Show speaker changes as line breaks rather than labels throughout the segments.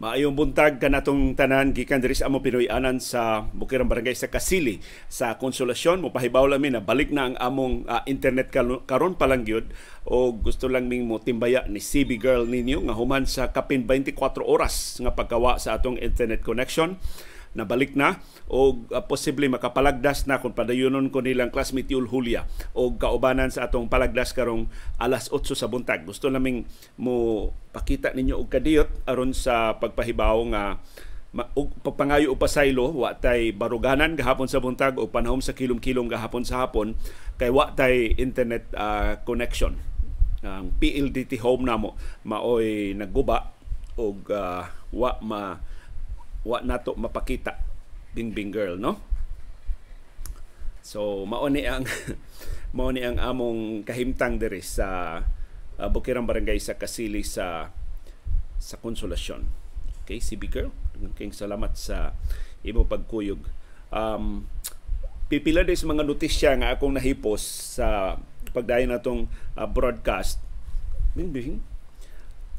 Maayong buntag kanatong tanan gikan diri sa amo Pinoy-anan sa Bukirang Barangay sa Kasili. Sa Konsolasyon mo pahibaw lang mi na balik na ang among uh, internet karon pa lang gyud. O gusto lang ming mo timbaya ni CB girl ninyo nga human sa kapin 24 oras nga pagkawa sa atong internet connection nabalik na o uh, posible makapalagdas na kung padayunon ko nilang classmate Yul Julia o kaubanan sa atong palagdas karong alas 8 sa buntag. Gusto naming mo pakita ninyo og kadiyot aron sa pagpahibaw nga pagpangayo o pasaylo wa tay baruganan gahapon sa buntag o panahom sa kilom-kilom gahapon sa hapon kay wa tay internet uh, connection ang PLDT home namo maoy nagguba og uh, wa ma wa nato mapakita bingbing girl no? So mao ni ang mao ni ang among kahimtang diri sa uh, Bukirang Barangay sa Kasili sa sa Konsolasyon. Okay si big girl king salamat sa imo pagkuyog. Um pipila sa mga notisya nga akong nahipos sa pagdayon natong uh, broadcast. Bingbing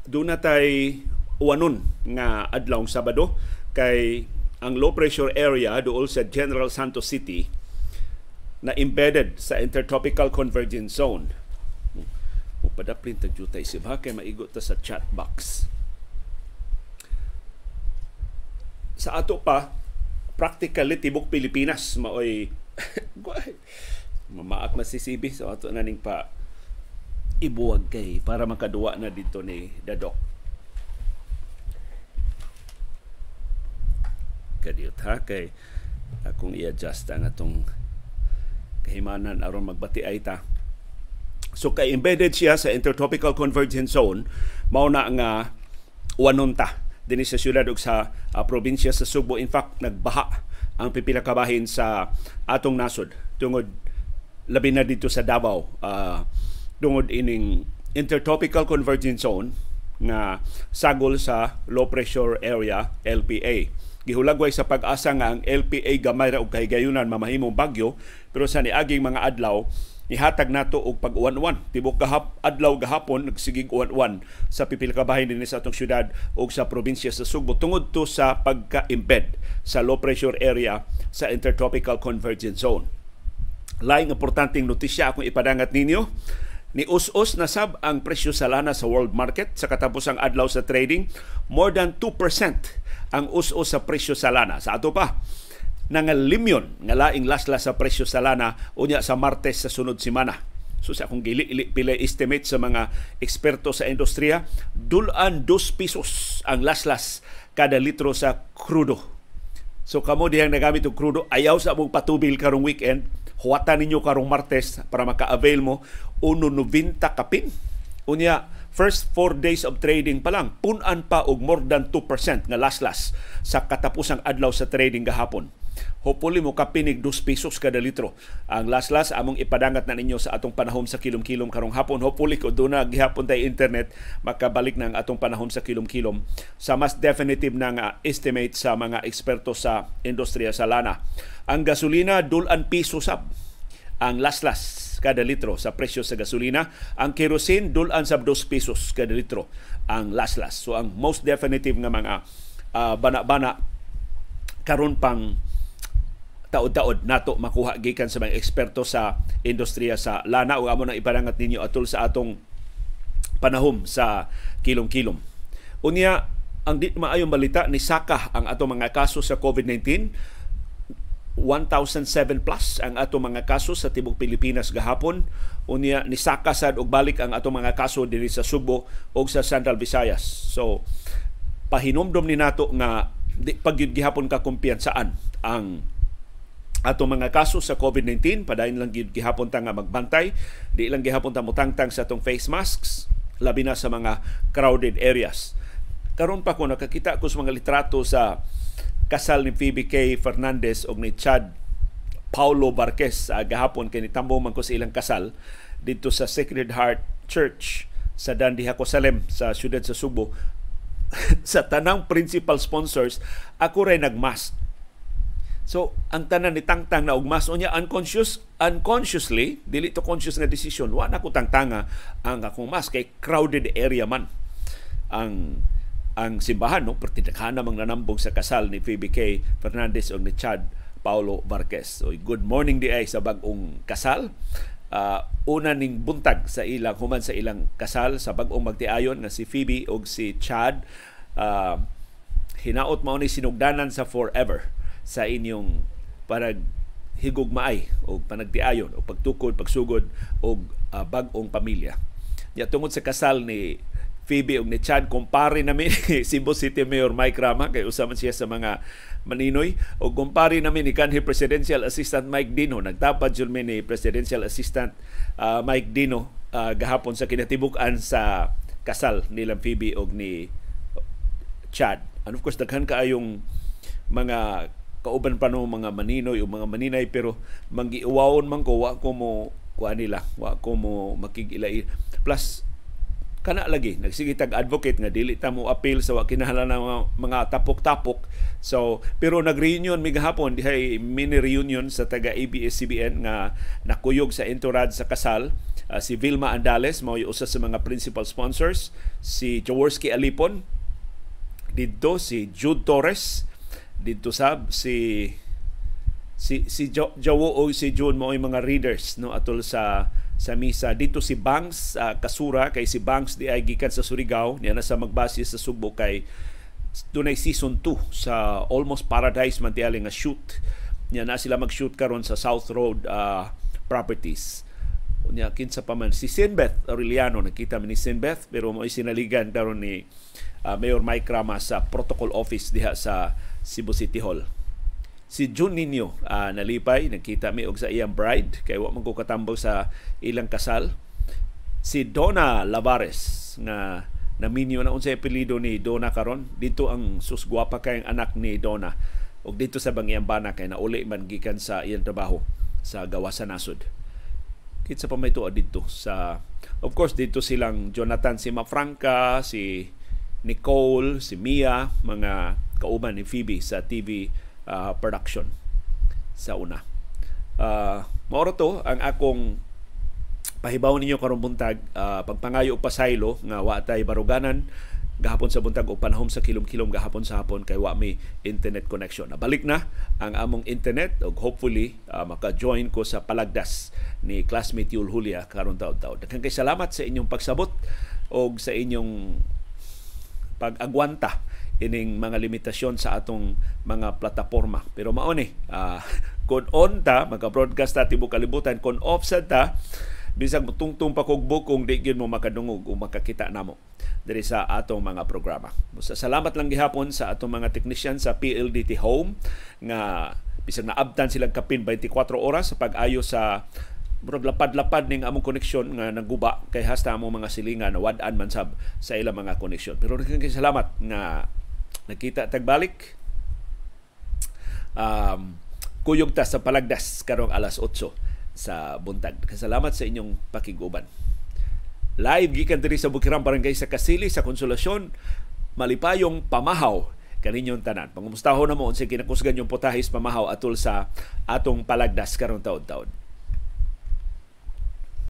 doon na tay uwanon nga adlaw Sabado kay ang low pressure area dool sa General Santos City na embedded sa intertropical convergence zone. Upadaplin tag jutay si kay maigot ta sa chat box. Sa ato pa practically tibok Pilipinas maoy mamaak masisibi sa so ato naning pa ibuwag kay para makaduwa na dito ni Dadok kadiyot ha kay akong i-adjust ang atong kahimanan aron magbati ay ta. So kay embedded siya sa intertropical convergence zone mao na nga wanonta dinhi sa syudad ug sa uh, probinsya sa Subo in fact nagbaha ang pipila ka bahin sa atong nasod. Tungod labi na dito sa Davao uh, tungod ining intertropical convergence zone nga sagol sa low pressure area LPA gihulagway sa pag-asa nga ang LPA gamay ra og kahigayunan mamahimong bagyo pero sa niaging mga adlaw nihatag nato og pag-uwan-uwan. Tibok gahap adlaw gahapon nagsigig uwan-uwan sa pipil ka bahin dinhi sa atong syudad ug sa probinsya sa Sugbo tungod to sa pagka-embed sa low pressure area sa intertropical convergence zone. Laing importanteng notisya akong ipadangat ninyo. Ni us-us na sab ang presyo sa lana sa world market. Sa katapusang adlaw sa trading more than 2% ang us-us sa presyo sa lana. Sa ato pa, nangalimyon nga laing lasla sa presyo sa lana unya sa Martes sa sunod semana. So sa akong gili pila estimate sa mga eksperto sa industriya, dulan 2 pesos ang laslas kada litro sa krudo. So kamo diyang nagamit og krudo, ayaw sa mong patubil karong weekend, huwata ninyo karong Martes para maka-avail mo 1.90 kapin. Unya, first 4 days of trading pa lang, punan pa og more than 2% nga laslas sa katapusang adlaw sa trading gahapon. Hopefully mo kapinig 2 pesos kada litro. Ang laslas among ipadangat na ninyo sa atong panahon sa kilom-kilom karong hapon. Hopefully ko na gihapon tay internet makabalik ang atong panahon sa kilom-kilom sa mas definitive na nga estimate sa mga eksperto sa industriya sa lana. Ang gasolina dulan piso sab ang laslas kada litro sa presyo sa gasolina. Ang kerosene dulan sa 2 pesos kada litro ang laslas. So ang most definitive nga mga uh, bana-bana karon pang taod-taod nato makuha gikan sa mga eksperto sa industriya sa lana o amo nang iparangat ninyo atol sa atong panahom sa kilom-kilom. Unya ang di maayong balita ni Saka ang atong mga kaso sa COVID-19 1,007 plus ang ato mga kaso sa tibok Pilipinas gahapon. Unya ni sakasad og balik ang ato mga kaso diri sa Subo ug sa Central Visayas. So pahinomdom ni nato nga di pagyud gihapon ka kumpiyansaan ang ato mga kaso sa COVID-19 padayon lang gyud gihapon ta nga magbantay. Di lang gihapon ta mutangtang sa atong face masks labi na sa mga crowded areas. Karon pa ko nakakita ko sa mga litrato sa kasal ni Phoebe K. Fernandez o ni Chad Paulo Barquez. Uh, gahapon kay nitambo man ko sa ilang kasal dito sa Sacred Heart Church sa Dandi Salem sa siyudad sa Subo. Sa tanang principal sponsors ako ray nagmask So, ang tanan ni tangtang na ugmas unya unconscious unconsciously dili to conscious nga decision wa na ko tangtanga ang akong mask kay crowded area man ang ang simbahan no pertidakhan namang nanambong sa kasal ni Phoebe K. Fernandez o ni Chad Paulo Marquez. So, good morning di ay sa bagong kasal. Uh, una ning buntag sa ilang human sa ilang kasal sa bagong magtiayon nga si Phoebe o si Chad uh, hinaot mao ni sinugdanan sa forever sa inyong parag higugmaay o panagtiayon o pagtukod, pagsugod o uh, bagong pamilya. Ya tungod sa kasal ni Phoebe og ni Chad kumpare namin Cebu City Mayor Mike Rama kay usaman siya sa mga maninoy. O kumpare namin ni kanhi Presidential Assistant Mike Dino nagtapad jud ni Presidential Assistant uh, Mike Dino uh, gahapon sa kinatibuk-an sa kasal nilang Phoebe og ni Chad. And of course daghan kaayong mga kauban pa no mga maninoy o mga maninay pero mangiuwawon man ko wa ko mo kuha nila wa ko mo makigilay. Plus kana lagi nagsige tag advocate nga dili ta mo appeal sa wa kinahanglan mga, mga tapok-tapok. So pero nag-reunion mi gahapon dihay mini reunion sa taga ABS-CBN nga nakuyog sa entourage sa kasal. Uh, si Vilma Andales mao usa sa mga principal sponsors. Si Jaworski Alipon dito si Jude Torres dito sab si si si jo, Jawo o si June mo mga readers no atol sa sa misa. Dito si Banks uh, Kasura kay si Banks di ay gikan sa Surigao niya na sa magbase sa Sugbo kay dunay season 2 sa Almost Paradise man nga shoot. Niya na sila mag-shoot karon sa South Road uh, properties. Unya kinsa pa man si Sinbeth Aureliano nakita man ni Sinbeth pero mo sinaligan karon ni uh, Mayor Mike Rama sa protocol office diha sa Cebu City Hall si Jun Nino uh, nalipay nagkita mi og sa iyang bride kay wa man ko katambaw sa ilang kasal. Si Donna Lavares nga naminyo na unsay apelyido ni Donna karon. Dito ang susgwapa kay ang anak ni Donna. Og dito sa Bangiang Bana kay nauli man gikan sa iyang trabaho sa gawa sa nasod. Kitsa pa may tuwa dito sa of course dito silang Jonathan si Mafranca si Nicole si Mia mga kauban ni Phoebe sa TV uh, production sa una. Uh, maoro to ang akong pahibaw ninyo karong buntag uh, pagpangayo og pasaylo nga wa tay baruganan gahapon sa buntag o panahom sa kilom-kilom gahapon sa hapon kay wa may internet connection. Nabalik na ang among internet ug hopefully uh, maka-join ko sa palagdas ni classmate Yul Julia karon taud-taud. Daghang kay salamat sa inyong pagsabot og sa inyong pag-agwanta ining mga limitasyon sa atong mga plataporma. Pero mao ni, uh, kung on ta, magka-broadcast ta tibok kalibutan, kung off sa ta, bisag tungtung pa kog bukong di gyud mo makadungog o makakita namo diri sa atong mga programa. Sa salamat lang gihapon sa atong mga technician sa PLDT Home nga bisag naabtan silang kapin 24 oras sa pag-ayo sa murag lapad-lapad ning among koneksyon nga naguba kay hasta among mga silingan wad-an man sab sa ilang mga koneksyon. Pero nagkang salamat nga Nakita tagbalik. Um, kuyog ta sa palagdas karong alas 8 sa buntag. Kasalamat sa inyong pakiguban. Live gikan diri sa Bukirang Barangay sa Kasili sa Konsolasyon, malipayong pamahaw kaninyong tanan. Pangumustahon na mo unsay kinakusgan yung potahis pamahaw atol sa atong palagdas karong taon-taon.